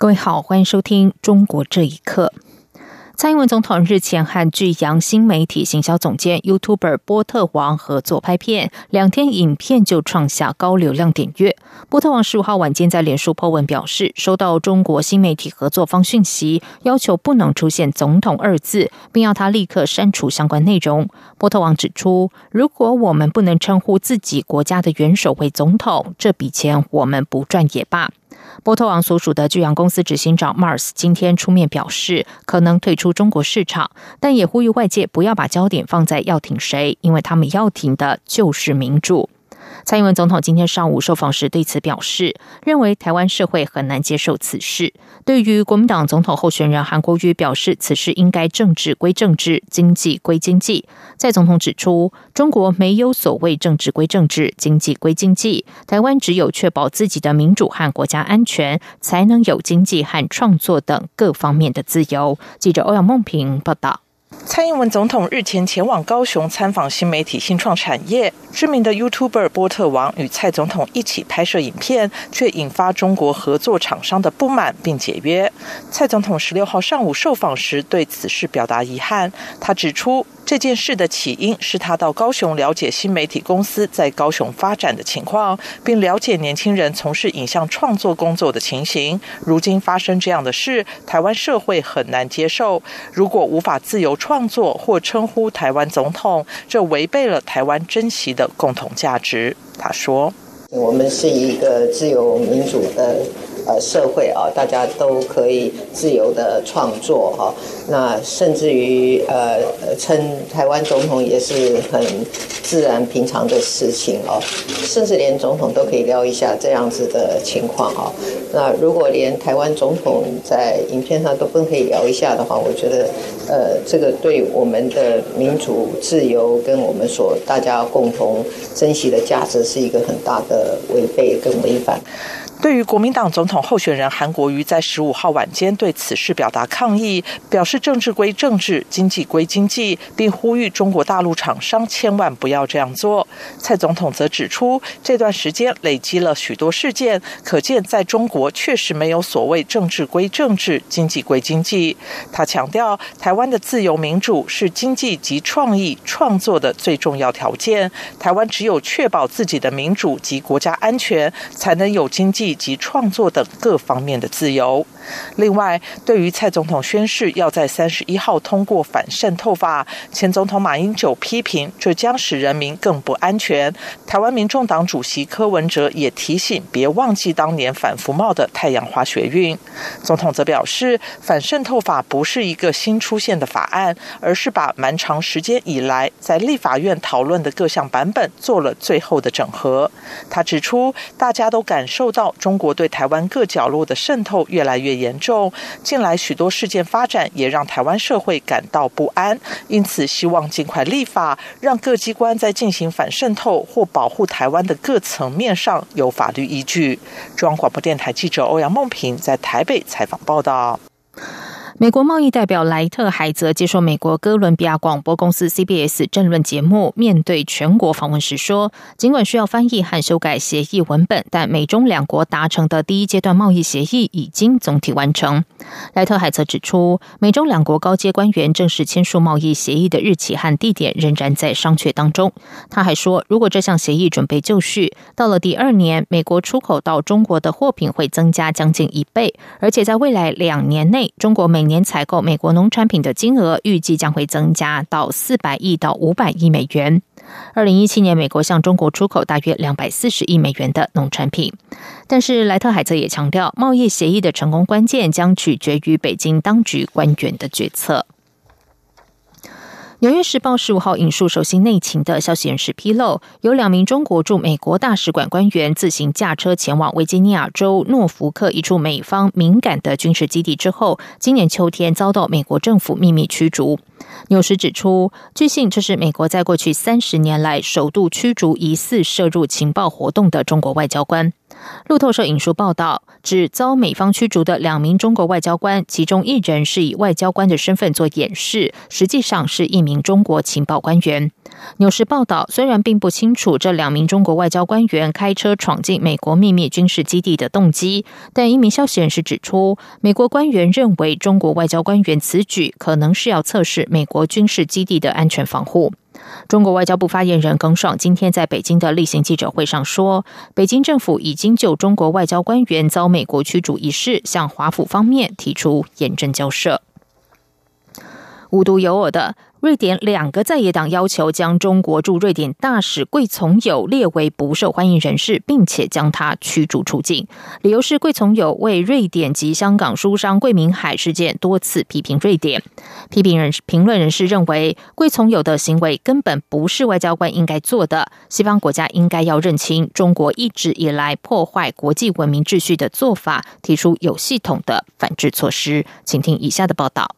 各位好，欢迎收听《中国这一刻》。蔡英文总统日前和巨阳新媒体行销总监 YouTuber 波特王合作拍片，两天影片就创下高流量点阅。波特王十五号晚间在脸书 po 文表示，收到中国新媒体合作方讯息，要求不能出现“总统”二字，并要他立刻删除相关内容。波特王指出，如果我们不能称呼自己国家的元首为总统，这笔钱我们不赚也罢。波特王所属的巨洋公司执行长 Mars 今天出面表示，可能退出中国市场，但也呼吁外界不要把焦点放在要挺谁，因为他们要挺的就是民主。蔡英文总统今天上午受访时对此表示，认为台湾社会很难接受此事。对于国民党总统候选人韩国瑜表示，此事应该政治归政治，经济归经济。蔡总统指出，中国没有所谓政治归政治，经济归经济。台湾只有确保自己的民主和国家安全，才能有经济和创作等各方面的自由。记者欧阳梦平报道。蔡英文总统日前前往高雄参访新媒体新创产业，知名的 YouTuber 波特王与蔡总统一起拍摄影片，却引发中国合作厂商的不满并解约。蔡总统十六号上午受访时对此事表达遗憾，他指出。这件事的起因是他到高雄了解新媒体公司在高雄发展的情况，并了解年轻人从事影像创作工作的情形。如今发生这样的事，台湾社会很难接受。如果无法自由创创作或称呼台湾总统，这违背了台湾珍惜的共同价值。他说：“我们是一个自由民主的。”呃，社会啊，大家都可以自由的创作哈。那甚至于呃，称台湾总统也是很自然平常的事情哦。甚至连总统都可以聊一下这样子的情况哈。那如果连台湾总统在影片上都不可以聊一下的话，我觉得呃，这个对我们的民主自由跟我们所大家共同珍惜的价值是一个很大的违背跟违反。对于国民党总统候选人韩国瑜在十五号晚间对此事表达抗议，表示政治归政治，经济归经济，并呼吁中国大陆厂商千万不要这样做。蔡总统则指出，这段时间累积了许多事件，可见在中国确实没有所谓政治归政治，经济归经济。他强调，台湾的自由民主是经济及创意创作的最重要条件。台湾只有确保自己的民主及国家安全，才能有经济。以及创作等各方面的自由。另外，对于蔡总统宣誓要在三十一号通过反渗透法，前总统马英九批评这将使人民更不安全。台湾民众党主席柯文哲也提醒别忘记当年反服贸的太阳花学运。总统则表示，反渗透法不是一个新出现的法案，而是把蛮长时间以来在立法院讨论的各项版本做了最后的整合。他指出，大家都感受到中国对台湾各角落的渗透越来越。严重，近来许多事件发展也让台湾社会感到不安，因此希望尽快立法，让各机关在进行反渗透或保护台湾的各层面上有法律依据。中央广播电台记者欧阳梦平在台北采访报道。美国贸易代表莱特海泽接受美国哥伦比亚广播公司 CBS 政论节目，面对全国访问时说：“尽管需要翻译和修改协议文本，但美中两国达成的第一阶段贸易协议已经总体完成。”莱特海泽指出，美中两国高阶官员正式签署贸易协议的日期和地点仍然在商榷当中。他还说，如果这项协议准备就绪，到了第二年，美国出口到中国的货品会增加将近一倍，而且在未来两年内，中国每年采购美国农产品的金额预计将会增加到四百亿到五百亿美元。二零一七年，美国向中国出口大约两百四十亿美元的农产品。但是莱特海则也强调，贸易协议的成功关键将取决于北京当局官员的决策。纽约时报十五号引述首席内情的消息人士披露，有两名中国驻美国大使馆官员自行驾车前往维吉尼亚州诺福克一处美方敏感的军事基地之后，今年秋天遭到美国政府秘密驱逐。纽时指出，据信这是美国在过去三十年来首度驱逐疑似涉入情报活动的中国外交官。路透社引述报道，指遭美方驱逐的两名中国外交官，其中一人是以外交官的身份做掩饰，实际上是一名中国情报官员。纽时报道，虽然并不清楚这两名中国外交官员开车闯进美国秘密军事基地的动机，但一名消息人士指出，美国官员认为中国外交官员此举可能是要测试美国军事基地的安全防护。中国外交部发言人耿爽今天在北京的例行记者会上说，北京政府已经就中国外交官员遭美国驱逐一事向华府方面提出严正交涉。无独有偶的。瑞典两个在野党要求将中国驻瑞典大使桂从友列为不受欢迎人士，并且将他驱逐出境。理由是桂从友为瑞典及香港书商桂明海事件多次批评瑞典。批评人评论人士认为，桂从友的行为根本不是外交官应该做的。西方国家应该要认清中国一直以来破坏国际文明秩序的做法，提出有系统的反制措施。请听以下的报道。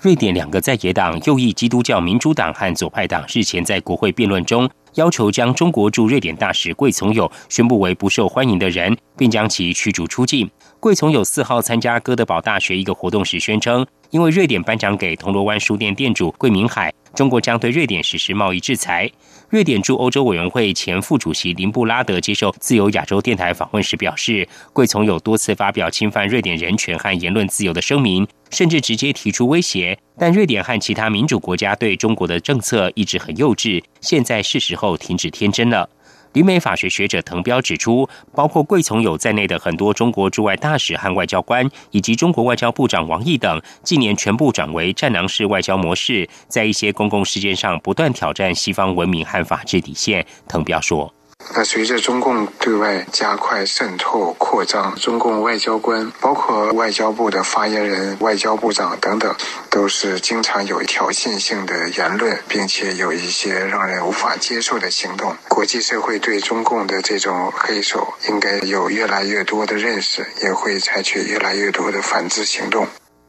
瑞典两个在野党右翼基督教民主党和左派党日前在国会辩论中，要求将中国驻瑞典大使桂从友宣布为不受欢迎的人，并将其驱逐出境。桂从友四号参加哥德堡大学一个活动时宣称，因为瑞典颁奖给铜锣湾书店店主桂明海，中国将对瑞典实施贸易制裁。瑞典驻欧洲委员会前副主席林布拉德接受自由亚洲电台访问时表示，桂从有多次发表侵犯瑞典人权和言论自由的声明，甚至直接提出威胁。但瑞典和其他民主国家对中国的政策一直很幼稚，现在是时候停止天真了。旅美法学学者滕彪指出，包括桂从友在内的很多中国驻外大使和外交官，以及中国外交部长王毅等，近年全部转为战狼式外交模式，在一些公共事件上不断挑战西方文明和法治底线。滕彪说。那随着中共对外加快渗透扩张，中共外交官，包括外交部的发言人、外交部长等等，都是经常有挑衅性的言论，并且有一些让人无法接受的行动。国际社会对中共的这种黑手应该有越来越多的认识，也会采取越来越多的反制行动。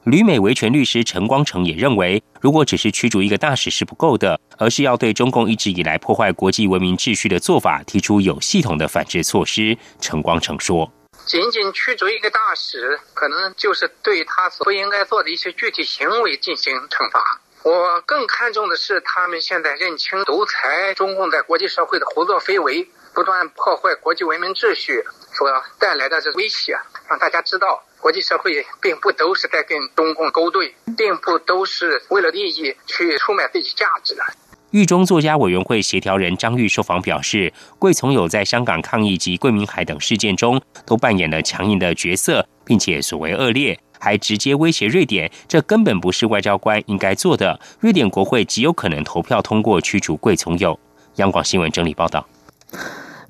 旅美维权律师陈光诚也认为，如果只是驱逐一个大使是不够的，而是要对中共一直以来破坏国际文明秩序的做法提出有系统的反制措施。陈光诚说：“仅仅驱逐一个大使，可能就是对他所不应该做的一些具体行为进行惩罚。我更看重的是，他们现在认清独裁中共在国际社会的胡作非为，不断破坏国际文明秩序所带来的这威胁，让大家知道。”国际社会并不都是在跟中共勾兑，并不都是为了利益去出卖自己价值的。狱中作家委员会协调人张玉受访表示，桂从友在香港抗议及桂明海等事件中都扮演了强硬的角色，并且所谓恶劣，还直接威胁瑞典，这根本不是外交官应该做的。瑞典国会极有可能投票通过驱逐桂从友。央广新闻整理报道。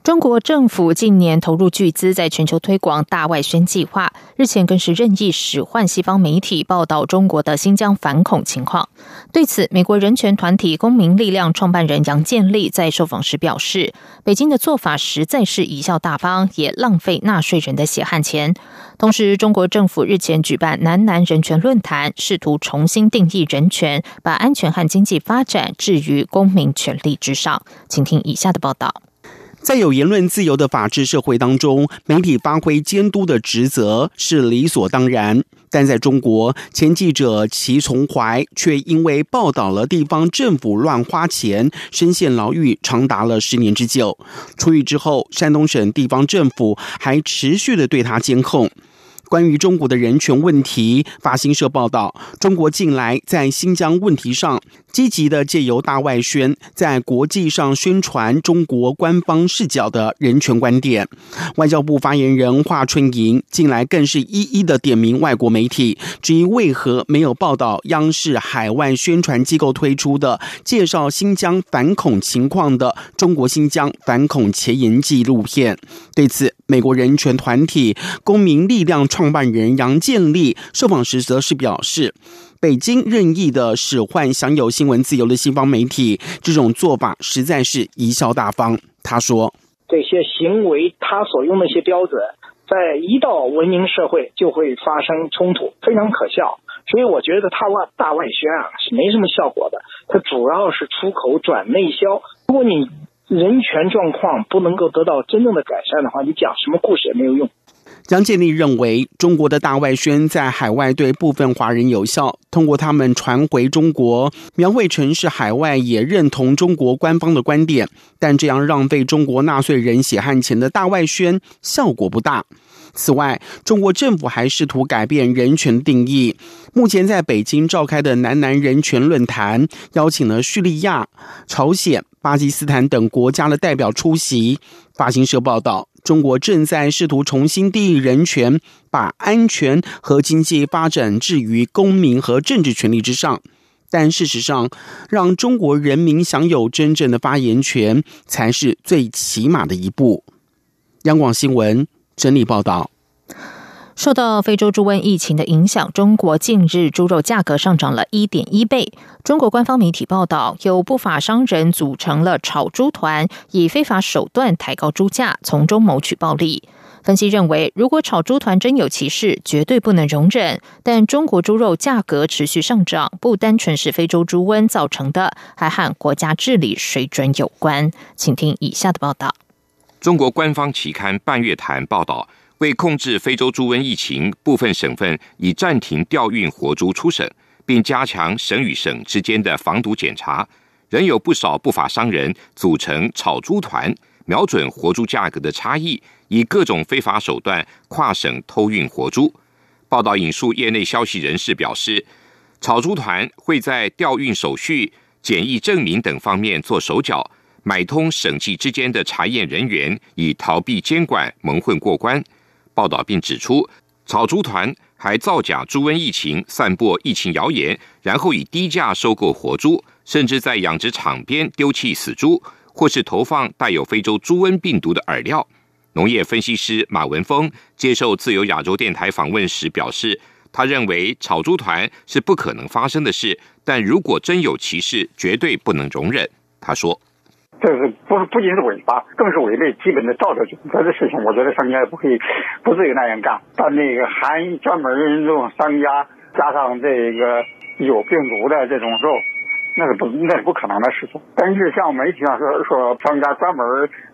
中国政府近年投入巨资在全球推广大外宣计划，日前更是任意使唤西方媒体报道中国的新疆反恐情况。对此，美国人权团体公民力量创办人杨建立在受访时表示：“北京的做法实在是贻笑大方，也浪费纳税人的血汗钱。”同时，中国政府日前举办南南人权论坛，试图重新定义人权，把安全和经济发展置于公民权利之上。请听以下的报道。在有言论自由的法治社会当中，媒体发挥监督的职责是理所当然。但在中国，前记者齐从怀却因为报道了地方政府乱花钱，深陷牢狱长达了十年之久。出狱之后，山东省地方政府还持续的对他监控。关于中国的人权问题，法新社报道，中国近来在新疆问题上积极的借由大外宣，在国际上宣传中国官方视角的人权观点。外交部发言人华春莹近来更是一一的点名外国媒体，质疑为何没有报道央视海外宣传机构推出的介绍新疆反恐情况的《中国新疆反恐前沿纪录片》。对此，美国人权团体公民力量。创办人杨建立受访时则是表示，北京任意的使唤享有新闻自由的西方媒体，这种做法实在是贻笑大方。他说：“这些行为，他所用的一些标准，在一到文明社会就会发生冲突，非常可笑。所以我觉得他外大外宣啊是没什么效果的，它主要是出口转内销。如果你人权状况不能够得到真正的改善的话，你讲什么故事也没有用。”杨建立认为，中国的大外宣在海外对部分华人有效，通过他们传回中国，描绘成是海外也认同中国官方的观点，但这样浪费中国纳税人血汗钱的大外宣效果不大。此外，中国政府还试图改变人权定义。目前在北京召开的南南人权论坛，邀请了叙利亚、朝鲜、巴基斯坦等国家的代表出席。法新社报道。中国正在试图重新定义人权，把安全和经济发展置于公民和政治权利之上。但事实上，让中国人民享有真正的发言权，才是最起码的一步。央广新闻整理报道。受到非洲猪瘟疫情的影响，中国近日猪肉价格上涨了一点一倍。中国官方媒体报道，有不法商人组成了炒猪团，以非法手段抬高猪价，从中谋取暴利。分析认为，如果炒猪团真有其事，绝对不能容忍。但中国猪肉价格持续上涨，不单纯是非洲猪瘟造成的，还和国家治理水准有关。请听以下的报道：中国官方期刊《半月谈》报道。为控制非洲猪瘟疫情，部分省份已暂停调运活猪出省，并加强省与省之间的防毒检查。仍有不少不法商人组成炒猪团，瞄准活猪价格的差异，以各种非法手段跨省偷运活猪。报道引述业内消息人士表示，炒猪团会在调运手续、检疫证明等方面做手脚，买通省际之间的查验人员，以逃避监管、蒙混过关。报道并指出，炒猪团还造假猪瘟疫情，散播疫情谣言，然后以低价收购活猪，甚至在养殖场边丢弃死猪，或是投放带有非洲猪瘟病毒的饵料。农业分析师马文峰接受自由亚洲电台访问时表示，他认为炒猪团是不可能发生的事，但如果真有其事，绝对不能容忍。他说。这是不不仅是违法，更是违背基本的道德准则的事情。我觉得商家也不可以不至于那样干。但那个含专门这种商家加上这个有病毒的这种肉，那是不那是不可能的事情。但是像媒体上说说商家专门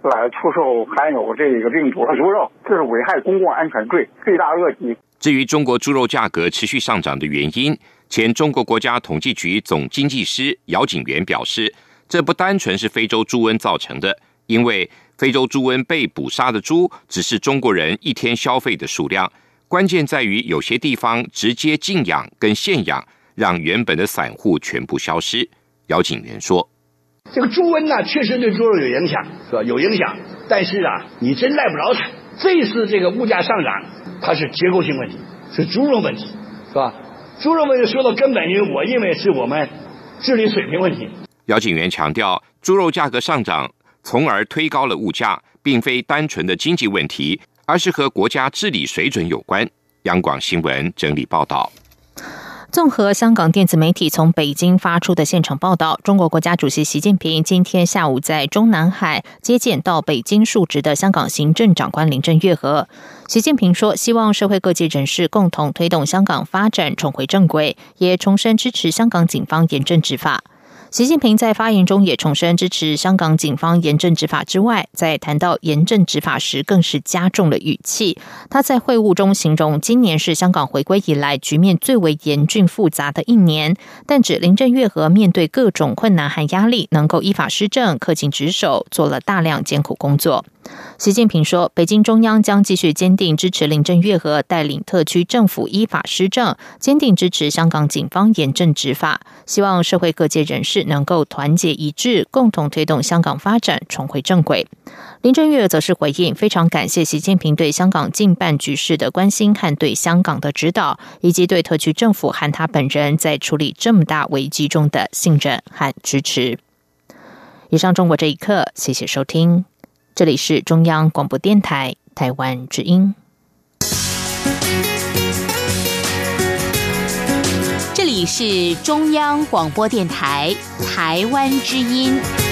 来出售含有这个病毒的猪肉，这是危害公共安全罪，罪大恶极。至于中国猪肉价格持续上涨的原因，前中国国家统计局总经济师姚景元表示。这不单纯是非洲猪瘟造成的，因为非洲猪瘟被捕杀的猪只是中国人一天消费的数量，关键在于有些地方直接禁养跟限养，让原本的散户全部消失。姚景元说：“这个猪瘟呢，确实对猪肉有影响，是吧？有影响，但是啊，你真赖不着它。这次这个物价上涨，它是结构性问题，是猪肉问题，是吧？猪肉问题说到根本，因为我认为是我们治理水平问题。”姚景元强调，猪肉价格上涨，从而推高了物价，并非单纯的经济问题，而是和国家治理水准有关。央广新闻整理报道。综合香港电子媒体从北京发出的现场报道，中国国家主席习近平今天下午在中南海接见到北京述职的香港行政长官林郑月娥。习近平说，希望社会各界人士共同推动香港发展重回正轨，也重申支持香港警方严正执法。习近平在发言中也重申支持香港警方严正执法之外，在谈到严正执法时，更是加重了语气。他在会晤中形容，今年是香港回归以来局面最为严峻复杂的一年，但指林郑月娥面对各种困难和压力，能够依法施政、恪尽职守，做了大量艰苦工作。习近平说，北京中央将继续坚定支持林郑月娥带领特区政府依法施政，坚定支持香港警方严正执法，希望社会各界人士能够团结一致，共同推动香港发展重回正轨。林郑月娥则是回应，非常感谢习近平对香港近半局势的关心和对香港的指导，以及对特区政府和他本人在处理这么大危机中的信任和支持。以上，中国这一刻，谢谢收听。这里是中央广播电台台湾之音。这里是中央广播电台台湾之音。